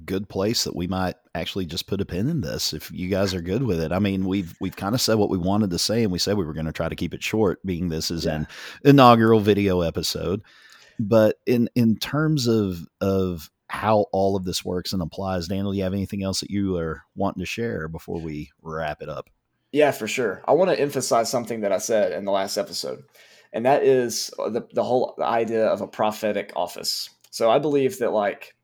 Speaker 1: good place that we might actually just put a pin in this if you guys are good with it. I mean, we've we've kind of said what we wanted to say and we said we were going to try to keep it short being this is yeah. an inaugural video episode. But in in terms of of how all of this works and applies, Daniel, you have anything else that you are wanting to share before we wrap it up?
Speaker 3: Yeah, for sure. I want to emphasize something that I said in the last episode, and that is uh, the the whole idea of a prophetic office. So I believe that, like,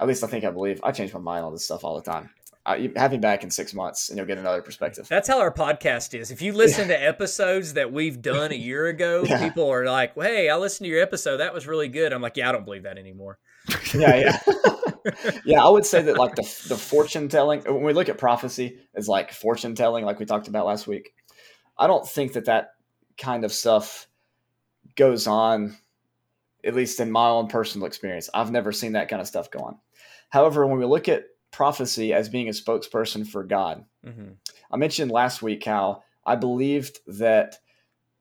Speaker 3: at least I think I believe. I change my mind on this stuff all the time. I, have me back in six months, and you'll get another perspective.
Speaker 2: That's how our podcast is. If you listen yeah. to episodes that we've done a year ago, yeah. people are like, well, "Hey, I listened to your episode. That was really good." I'm like, "Yeah, I don't believe that anymore."
Speaker 3: yeah, yeah. yeah, I would say that like the the fortune telling when we look at prophecy is like fortune telling, like we talked about last week. I don't think that that kind of stuff goes on, at least in my own personal experience. I've never seen that kind of stuff go on. However, when we look at prophecy as being a spokesperson for God, mm-hmm. I mentioned last week how I believed that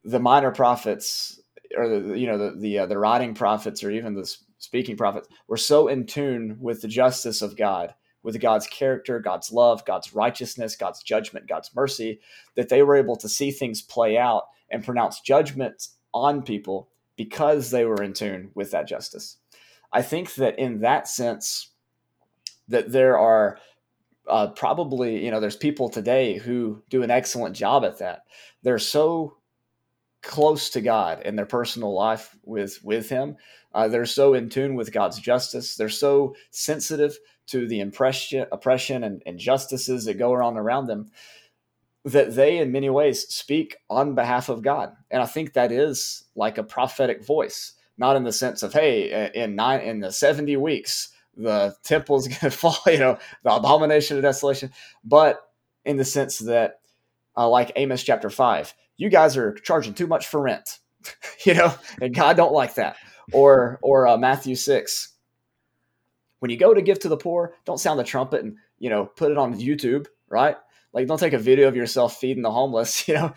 Speaker 3: the minor prophets or the you know the the, uh, the writing prophets or even the speaking prophets were so in tune with the justice of God, with God's character, God's love, God's righteousness, God's judgment, God's mercy, that they were able to see things play out and pronounce judgments on people because they were in tune with that justice. I think that in that sense, that there are uh, probably you know there's people today who do an excellent job at that. They're so close to God in their personal life with with Him. Uh, they're so in tune with God's justice. They're so sensitive to the impression, oppression and injustices that go on around them that they, in many ways, speak on behalf of God. And I think that is like a prophetic voice, not in the sense of, hey, in nine in the seventy weeks the temple is to fall, you know, the abomination of desolation, but in the sense that, uh, like Amos chapter five, you guys are charging too much for rent, you know, and God don't like that. Or or uh, Matthew six, when you go to give to the poor, don't sound the trumpet and you know put it on YouTube, right? Like don't take a video of yourself feeding the homeless, you know,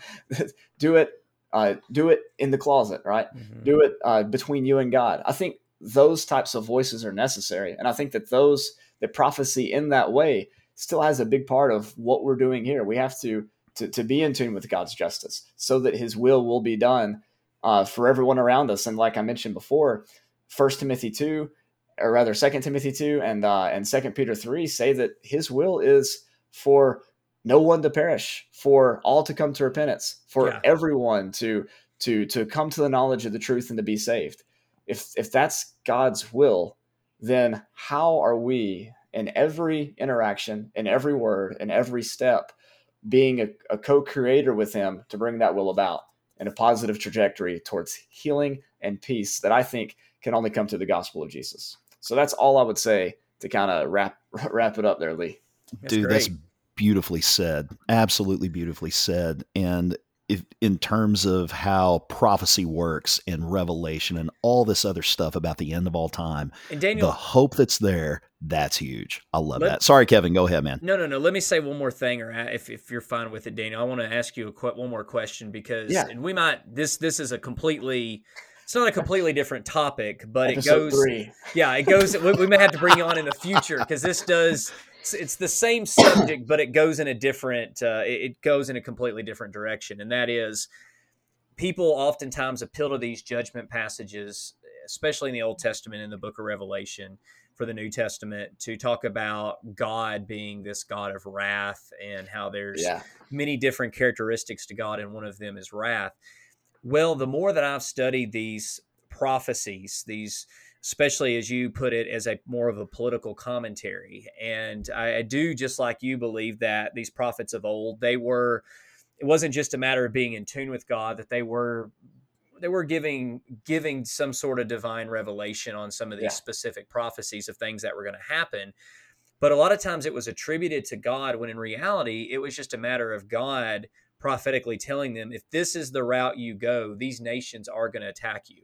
Speaker 3: do it. Uh, do it in the closet, right? Mm-hmm. Do it uh, between you and God. I think those types of voices are necessary, and I think that those the prophecy in that way still has a big part of what we're doing here. We have to to, to be in tune with God's justice so that his will will be done uh, for everyone around us. And like I mentioned before, First Timothy 2, or rather Second Timothy 2 and uh, and Second Peter 3 say that his will is for no one to perish, for all to come to repentance, for yeah. everyone to to to come to the knowledge of the truth and to be saved. If if that's God's will, then how are we in every interaction, in every word, in every step being a, a co-creator with him to bring that will about in a positive trajectory towards healing and peace that I think can only come through the gospel of Jesus. So that's all I would say to kind of wrap wrap it up there, Lee.
Speaker 1: That's Dude, great. that's beautifully said. Absolutely beautifully said. And if, in terms of how prophecy works and revelation and all this other stuff about the end of all time, and Daniel, the hope that's there, that's huge. I love let, that. Sorry, Kevin, go ahead, man.
Speaker 2: No, no, no. Let me say one more thing, or if, if you're fine with it, Daniel, I want to ask you a one more question because, yeah. and we might this this is a completely. It's not a completely different topic, but Episode it goes. Three. Yeah, it goes. we, we may have to bring you on in the future because this does it's, it's the same subject, but it goes in a different. Uh, it goes in a completely different direction, and that is people oftentimes appeal to these judgment passages, especially in the Old Testament in the Book of Revelation for the New Testament, to talk about God being this God of wrath and how there's yeah. many different characteristics to God, and one of them is wrath. Well, the more that I've studied these prophecies, these especially as you put it as a more of a political commentary. And I, I, do just like you believe that these prophets of old they were it wasn't just a matter of being in tune with god that they were they were giving giving some sort of divine revelation on some of these yeah. specific prophecies of things that were going to happen. But a lot of times it was attributed to god when in reality it was just a matter of god prophetically telling them if this is the route you go these nations are going to attack you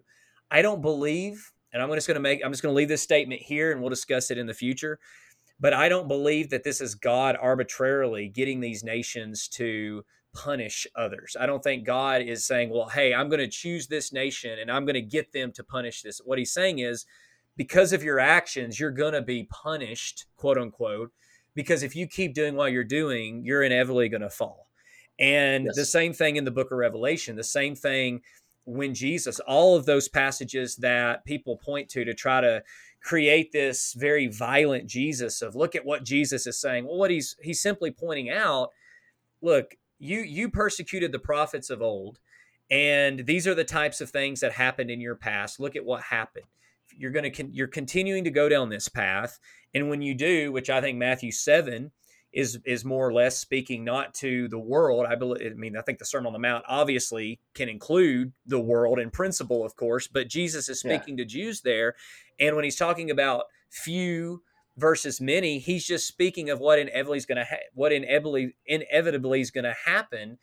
Speaker 2: i don't believe and I'm just going to make I'm just going to leave this statement here and we'll discuss it in the future. But I don't believe that this is God arbitrarily getting these nations to punish others. I don't think God is saying, "Well, hey, I'm going to choose this nation and I'm going to get them to punish this." What he's saying is because of your actions, you're going to be punished, quote unquote, because if you keep doing what you're doing, you're inevitably going to fall. And yes. the same thing in the book of Revelation, the same thing when Jesus, all of those passages that people point to to try to create this very violent Jesus of look at what Jesus is saying. Well, what he's he's simply pointing out, look, you you persecuted the prophets of old, and these are the types of things that happened in your past. Look at what happened. You're going to con- you're continuing to go down this path, and when you do, which I think Matthew seven is is more or less speaking not to the world. I believe. I mean, I think the Sermon on the Mount obviously can include the world in principle, of course, but Jesus is speaking yeah. to Jews there, and when he's talking about few versus many, he's just speaking of what inevitably is going to ha- what inevitably inevitably is going to happen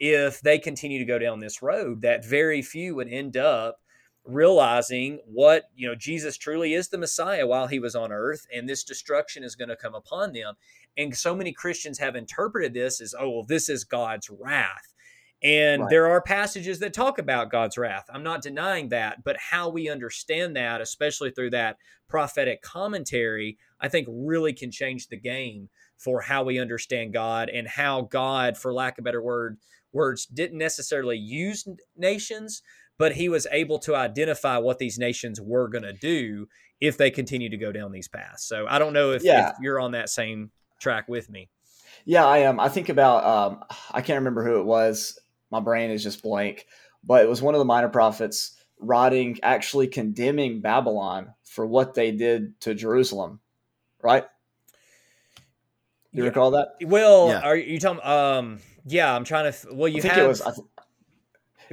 Speaker 2: if they continue to go down this road. That very few would end up realizing what you know Jesus truly is the Messiah while he was on earth and this destruction is going to come upon them and so many Christians have interpreted this as oh well this is God's wrath And
Speaker 3: Right.
Speaker 2: there are passages that talk about God's wrath. I'm not denying that, but how we understand that, especially through that prophetic commentary, I think really can change the game for how we understand God and how God, for lack of better word, words, didn't necessarily use nations, but he was able to identify what these nations were going to do if they continue to go down these paths. So I don't know if,
Speaker 3: Yeah.
Speaker 2: if you're on that same track with me.
Speaker 3: Yeah, I am. I think about um, I can't remember who it was. My brain is just blank, but it was one of the minor prophets writing, actually condemning Babylon for what they did to Jerusalem. Right? You
Speaker 2: Yeah.
Speaker 3: recall that?
Speaker 2: Well,
Speaker 1: Yeah.
Speaker 2: are you talking? Um, yeah, I'm trying to. Well, you
Speaker 3: I think
Speaker 2: have.
Speaker 3: it was. I th-
Speaker 2: go-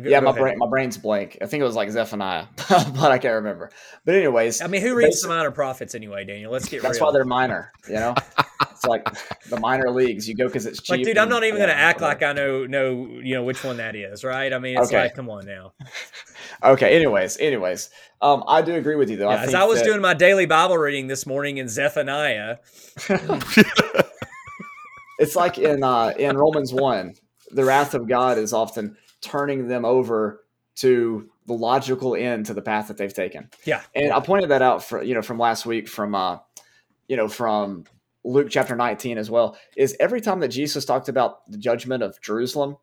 Speaker 3: yeah, my brain, my brain's blank. I think it was like Zephaniah, but I can't remember. But anyways,
Speaker 2: I mean, who reads the minor prophets anyway, Daniel? Let's get
Speaker 3: That's
Speaker 2: real.
Speaker 3: why they're minor. You know, it's like the minor leagues. You go because it's cheap.
Speaker 2: like, dude, I'm not even
Speaker 3: yeah,
Speaker 2: going to act like I know know you know which one that is, right? I mean, it's
Speaker 3: Okay.
Speaker 2: like, come on now.
Speaker 3: Okay. Anyways, anyways, um, I do agree with you though.
Speaker 2: Yeah,
Speaker 3: I
Speaker 2: as I was
Speaker 3: that-
Speaker 2: doing my daily Bible reading this morning in Zephaniah,
Speaker 3: it's like in uh, in Romans one, the wrath of God is often turning them over to the logical end to the path that they've taken.
Speaker 2: Yeah.
Speaker 3: and I pointed that out for you know from last week from uh, you know from Luke chapter nineteen as well. Is every time that Jesus talked about the judgment of Jerusalem,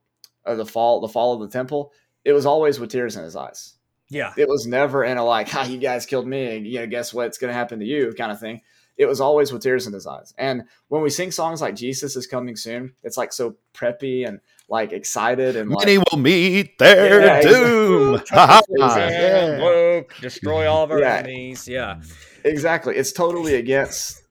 Speaker 3: or the fall the fall of the temple, it was always with tears in his eyes.
Speaker 2: yeah,
Speaker 3: It was never in a like, "Ha, you guys killed me," and you know, guess what's going to happen to you kind of thing. It was always with tears in his eyes. And when we sing songs like "Jesus is coming soon," it's like so preppy and like excited and like
Speaker 1: Many will meet their
Speaker 3: Yeah,
Speaker 1: doom.
Speaker 3: Exactly.
Speaker 1: Yeah.
Speaker 2: Whoa, destroy all of our
Speaker 3: Yeah.
Speaker 2: enemies. Yeah,
Speaker 3: exactly. It's totally against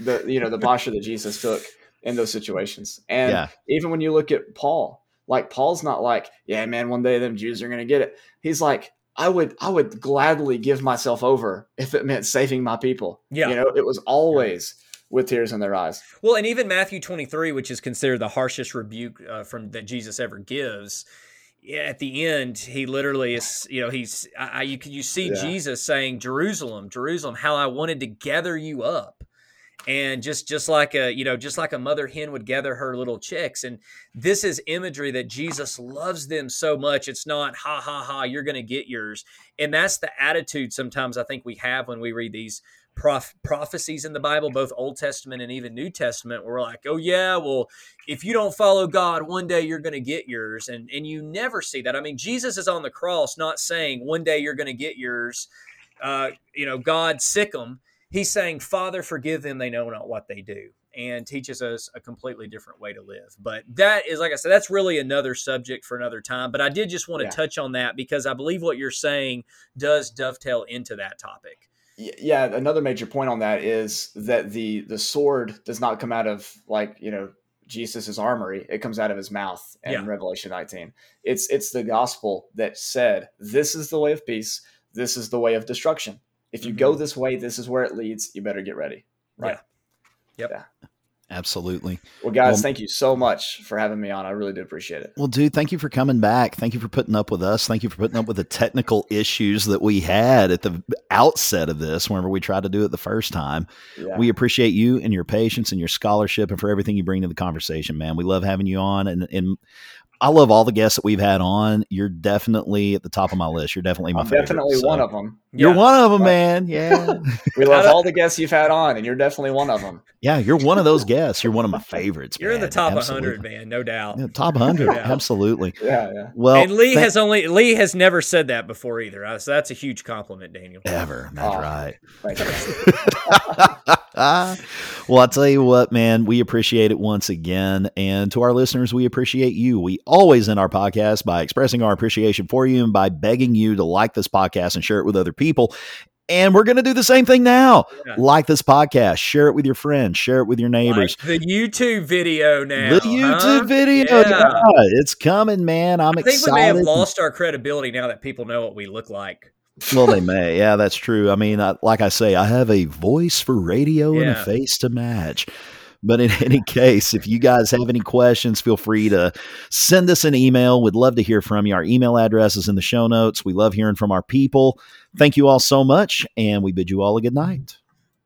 Speaker 3: the you know the posture that Jesus took in those situations. And
Speaker 1: Yeah.
Speaker 3: even when you look at Paul, like Paul's not like, "Yeah, man, one day them Jews are going to get it." He's like, I would I would gladly give myself over if it meant saving my people.
Speaker 2: Yeah.
Speaker 3: You know, it was always with tears in their eyes.
Speaker 2: Well, and even Matthew 23, which is considered the harshest rebuke uh, from that Jesus ever gives, at the end, he literally is, you know, he's, I, you, you see
Speaker 3: Yeah.
Speaker 2: Jesus saying, Jerusalem, Jerusalem, how I wanted to gather you up. And just, just like a, you know, just like a mother hen would gather her little chicks. And this is imagery that Jesus loves them so much. It's not, ha, ha, ha, you're going to get yours. And that's the attitude sometimes I think we have when we read these prof- prophecies in the Bible, both Old Testament and even New Testament, where we're like, oh yeah, well, if you don't follow God, one day you're going to get yours, and and you never see that. I mean, Jesus is on the cross, not saying one day you're going to get yours. Uh, you know, God sick them. He's saying, Father, forgive them; they know not what they do, and teaches us a completely different way to live. But that is, like I said, that's really another subject for another time. But I did just want to
Speaker 3: Yeah.
Speaker 2: touch on that because I believe what you're saying does dovetail into that topic.
Speaker 3: Yeah, another major point on that is that the the sword does not come out of like you know Jesus's armory; it comes out of his mouth in
Speaker 2: Yeah.
Speaker 3: Revelation 19. It's it's the gospel that said, "This is the way of peace. This is the way of destruction. If you go mm-hmm. this way, this is where it leads. You better get ready." Right.
Speaker 1: Absolutely.
Speaker 3: Well, guys,
Speaker 1: Well-
Speaker 3: thank you so much for having me on. I really do appreciate it.
Speaker 1: Well, dude, thank you for coming back. Thank you for putting up with us. Thank you for putting up with the technical issues that we had at the outset of this whenever we tried to do it the first time.
Speaker 3: Yeah.
Speaker 1: We appreciate you and your patience and your scholarship and for everything you bring to the conversation, man. We love having you on and and I love all the guests that we've had on. You're definitely at the top of my list. You're definitely my
Speaker 3: I'm
Speaker 1: favorite.
Speaker 3: definitely
Speaker 1: so-
Speaker 3: one of them.
Speaker 1: You're
Speaker 2: Yeah.
Speaker 1: one of them,
Speaker 3: Right.
Speaker 1: man. Yeah.
Speaker 3: We love all the guests you've had on, and you're definitely one of them.
Speaker 1: yeah, you're one of those guests. You're one of my favorites.
Speaker 2: You're in the top
Speaker 1: Absolutely.
Speaker 2: 100, man, no doubt.
Speaker 1: Yeah, top 100.
Speaker 2: Yeah.
Speaker 1: Absolutely.
Speaker 3: Yeah, yeah.
Speaker 1: Well,
Speaker 2: and Lee
Speaker 1: thank-
Speaker 2: has only Lee has never said that before either. Uh, So that's a huge compliment, Daniel.
Speaker 1: ever. That's
Speaker 3: Oh.
Speaker 1: right. Well, I'll tell you what, man, we appreciate it once again. And to our listeners, we appreciate you. We always end our podcast by expressing our appreciation for you and by begging you to like this podcast and share it with other people. And we're going to do the same thing now.
Speaker 2: Yeah.
Speaker 1: Like this podcast, share it with your friends, share it with your neighbors.
Speaker 2: Like the YouTube video now.
Speaker 1: the YouTube
Speaker 2: huh?
Speaker 1: video,
Speaker 2: Yeah.
Speaker 1: yeah, it's coming, man. I'm
Speaker 2: I think
Speaker 1: excited.
Speaker 2: we may have lost our credibility now that people know what we look like.
Speaker 1: well, they may. Yeah, that's true. I mean, I, like I say, I have a voice for radio and a face to match. But in any case, if you guys have any questions, feel free to send us an email. We'd love to hear from you. Our email address is in the show notes. We love hearing from our people. Thank you all so much, and we bid you all a good night.